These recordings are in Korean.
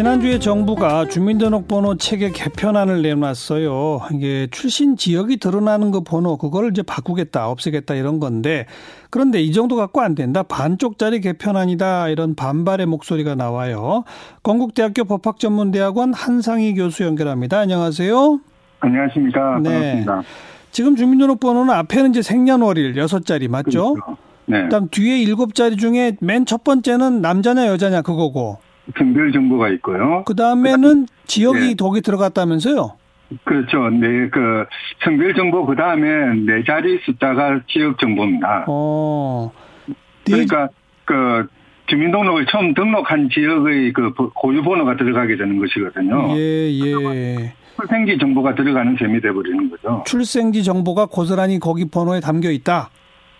지난주에 정부가 주민등록번호 체계 개편안을 내놨어요. 이게 출신 지역이 드러나는 그 번호 그거를 이제 바꾸겠다, 없애겠다 이런 건데 그런데 이 정도 갖고 안 된다. 반쪽짜리 개편안이다 이런 반발의 목소리가 나와요. 건국대학교 법학전문대학원 한상희 교수 연결합니다. 안녕하세요. 안녕하십니까. 네. 반갑습니다. 지금 주민등록번호는 앞에는 이제 생년월일 여섯 자리 맞죠? 그렇죠. 네. 그다음 뒤에 일곱 자리 중에 맨 첫 번째는 남자냐 여자냐 그거고. 성별 정보가 있고요. 그 다음에는 지역이 네. 독이 들어갔다면서요? 그렇죠. 네, 그 성별 정보 그 다음에 네 자리 숫자가 지역 정보입니다. 어. 네. 그러니까 그 주민등록을 처음 등록한 지역의 그 고유 번호가 들어가게 되는 것이거든요. 예, 예. 출생지 정보가 들어가는 셈이 돼 버리는 거죠. 출생지 정보가 고스란히 거기 번호에 담겨 있다.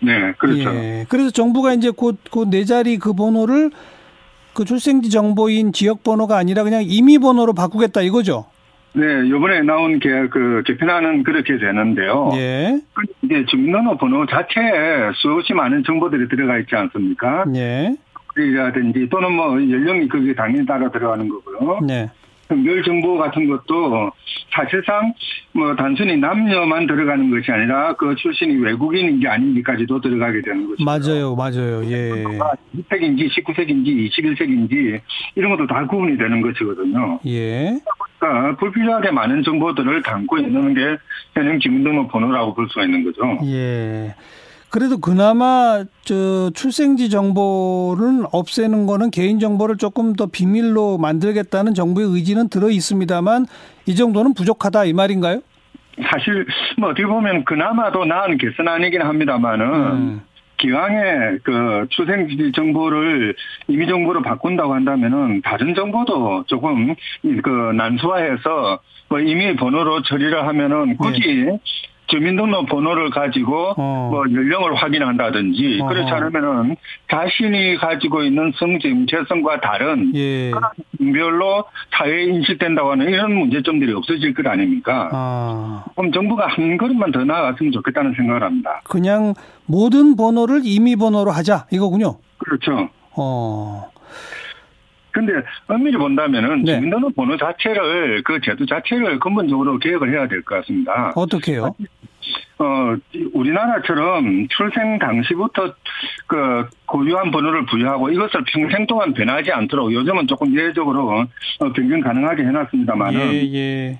네, 그렇죠. 예. 그래서 정부가 이제 곧그네 자리 그 번호를 그 출생지 정보인 지역 번호가 아니라 그냥 임의 번호로 바꾸겠다 이거죠? 네, 요번에 나온 개, 그, 개편안은 그렇게 되는데요. 예. 이제 주민번호 번호 자체에 수없이 많은 정보들이 들어가 있지 않습니까? 예. 이라든지 또는 뭐 연령이 그게 당연히 따라 들어가는 거고요. 네. 별 정보 같은 것도 사실상 뭐 단순히 남녀만 들어가는 것이 아니라 그 출신이 외국인인지 아닌지까지도 들어가게 되는 거죠. 맞아요, 맞아요. 예. 20세기인지 19세기인지 21세기인지 이런 것도 다 구분이 되는 것이거든요. 예. 그러니까 불필요하게 많은 정보들을 담고 있는 게 현행 주민등록 번호라고 볼 수가 있는 거죠. 예. 그래도 그나마 저 출생지 정보를 없애는 거는 개인 정보를 조금 더 비밀로 만들겠다는 정부의 의지는 들어 있습니다만 이 정도는 부족하다 이 말인가요? 사실 뭐 어떻게 보면 그나마도 나은 개선 아니긴 합니다만은 음. 기왕에 그 출생지 정보를 임의 정보로 바꾼다고 한다면은 다른 정보도 조금 그 난수화해서 뭐 임의 번호로 처리를 하면은 굳이 네. 주민등록 번호를 가지고 어. 뭐 연령을 확인한다든지 어. 그렇지 않으면은 자신이 가지고 있는 성질 재성과 다른 예. 그런 별로 사회에 인식된다고 하는 이런 문제점들이 없어질 것 아닙니까? 아. 그럼 정부가 한 걸음만 더 나아갔으면 좋겠다는 생각을 합니다. 그냥 모든 번호를 임의 번호로 하자 이거군요. 그렇죠. 어. 근데 엄밀히 본다면은 네. 주민등록 번호 자체를 그 제도 자체를 근본적으로 개혁을 해야 될 것 같습니다. 어떻게요? 어 우리나라처럼 출생 당시부터 그 고유한 번호를 부여하고 이것을 평생 동안 변하지 않도록 요즘은 조금 예외적으로 어, 변경 가능하게 해놨습니다만은 예, 예.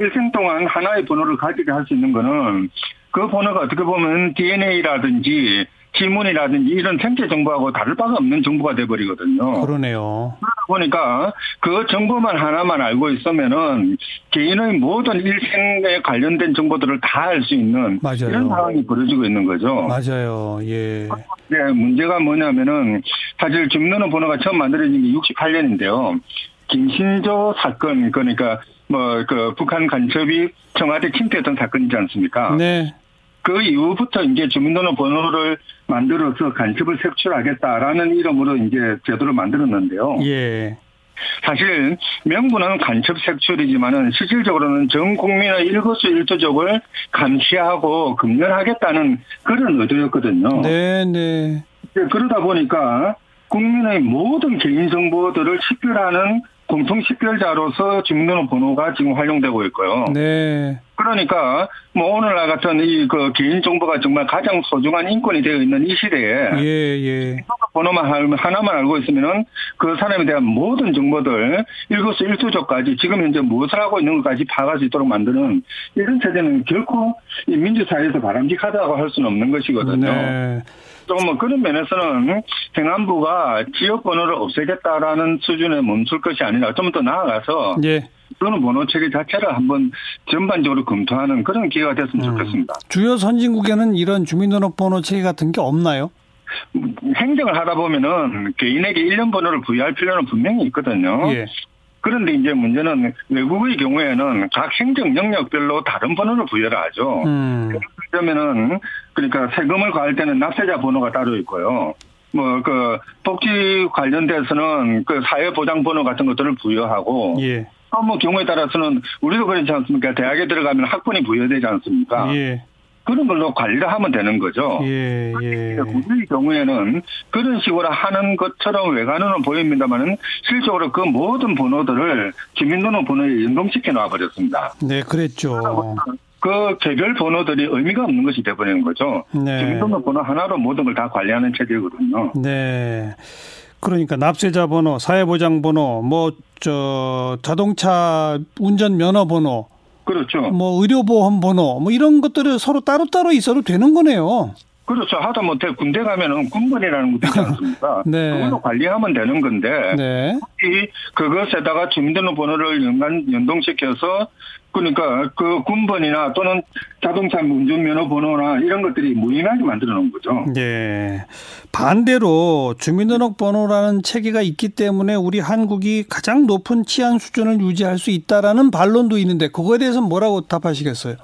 일생 동안 하나의 번호를 가지게 할 수 있는 거는 그 번호가 어떻게 보면 DNA라든지 지문이라든지 이런 생체 정보하고 다를 바가 없는 정보가 돼버리거든요. 그러네요. 그러다 보니까 그 정보만 하나만 알고 있으면은 개인의 모든 일생에 관련된 정보들을 다 알 수 있는 맞아요. 이런 상황이 벌어지고 있는 거죠. 맞아요. 예. 네, 문제가 뭐냐면은 사실 주민등록 번호가 처음 만들어진 게 68년인데요. 김신조 사건 그러니까 뭐 그 북한 간첩이 청와대 침투했던 사건이지 않습니까? 네. 그 이후부터 이제 주민등록 번호를 만들어서 간첩을 색출하겠다라는 이름으로 이제 제도를 만들었는데요. 예. 사실 명분은 간첩 색출이지만은 실질적으로는 전 국민의 일거수일투족을 감시하고 금연하겠다는 그런 의도였거든요. 네, 네. 그러다 보니까 국민의 모든 개인 정보들을 식별하는 공통 식별자로서 주민등록 번호가 지금 활용되고 있고요. 네. 그러니까 뭐 오늘날 같은 이 그 개인 정보가 정말 가장 소중한 인권이 되어 있는 이 시대에 예, 예. 번호만 하나만 알고 있으면은 그 사람에 대한 모든 정보들 일거수 일투족까지 지금 현재 무엇을 하고 있는 것까지 파악할 수 있도록 만드는 이런 세대는 결코 민주사회에서 바람직하다고 할 수는 없는 것이거든요. 네. 좀뭐 그런 면에서는 행안부가 지역 번호를 없애겠다라는 수준에 멈출 것이 아니라 좀 더 나아가서 예. 또는 번호 체계 자체를 한번 전반적으로 검토하는 그런 기회가 됐으면 음. 좋겠습니다. 주요 선진국에는 이런 주민등록번호 체계 같은 게 없나요? 행정을 하다 보면은 개인에게 일련 번호를 부여할 필요는 분명히 있거든요. 예. 그런데 이제 문제는 외국의 경우에는 각 행정 영역별로 다른 번호를 부여를 하죠. 음. 그러면은 그러니까 세금을 과할 때는 납세자 번호가 따로 있고요. 뭐 그 복지 관련돼서는 그 사회 보장 번호 같은 것들을 부여하고 예. 뭐 경우에 따라서는 우리도 그렇지 않습니까? 대학에 들어가면 학번이 부여되지 않습니까? 예. 그런 걸로 관리를 하면 되는 거죠. 예, 예. 우리 경우에는 그런 식으로 하는 것처럼 외관으로는 보입니다만은 실적으로 그 모든 번호들을 주민등록번호에 연동시켜 놔버렸습니다. 네, 그랬죠. 그 개별 번호들이 의미가 없는 것이 돼버리는 거죠. 네. 주민등록번호 하나로 모든 걸 다 관리하는 체제거든요. 네. 그러니까 납세자 번호, 사회보장 번호, 뭐 저 자동차 운전 면허 번호, 그렇죠. 뭐 의료보험 번호, 뭐 이런 것들을 서로 따로따로 있어도 되는 거네요. 그렇죠. 하다못해 군대 가면은 군번이라는 것도 있지 않습니까? 네. 그걸로 관리하면 되는 건데, 네. 그것에다가 주민등록번호를 연관, 연동시켜서 그러니까 그 군번이나 또는 자동차 운전면허 번호나 이런 것들이 무인하게 만들어 놓은 거죠. 네. 반대로 주민등록번호라는 체계가 있기 때문에 우리 한국이 가장 높은 치안 수준을 유지할 수 있다라는 반론도 있는데 그거에 대해서 뭐라고 답하시겠어요?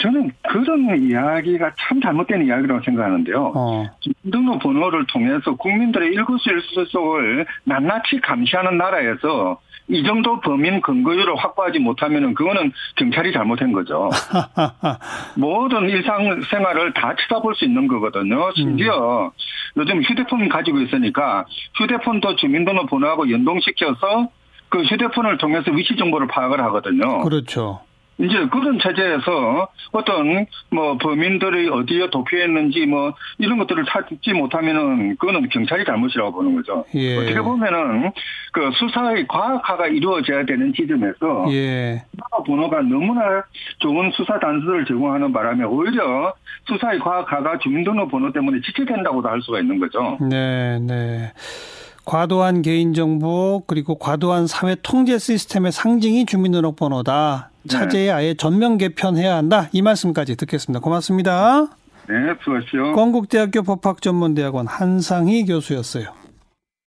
저는 그런 이야기가 참 잘못된 이야기라고 생각하는데요. 어. 주민등록 번호를 통해서 국민들의 일거수일투 속을 낱낱이 감시하는 나라에서 이 정도 범인 근거율을 확보하지 못하면은 그거는 경찰이 잘못한 거죠. 모든 일상생활을 다 쳐다볼 수 있는 거거든요. 심지어 음. 요즘 휴대폰 가지고 있으니까 휴대폰도 주민등록 번호하고 연동시켜서 그 휴대폰을 통해서 위치 정보를 파악을 하거든요. 그렇죠. 이제 그런 체제에서 어떤 뭐 범인들이 어디에 도피했는지 뭐 이런 것들을 찾지 못하면은 그거는 경찰이 잘못이라고 보는 거죠. 예. 어떻게 보면은 그 수사의 과학화가 이루어져야 되는 지점에서 예. 번호가 너무나 좋은 수사 단서를 제공하는 바람에 오히려 수사의 과학화가 주민등록 번호 때문에 지체된다고도 할 수가 있는 거죠. 네, 네. 과도한 개인정보 그리고 과도한 사회 통제 시스템의 상징이 주민등록번호다. 네. 차제에 아예 전면 개편해야 한다. 이 말씀까지 듣겠습니다. 고맙습니다. 네, 수고하십시오. 건국대학교 법학전문대학원 한상희 교수였어요.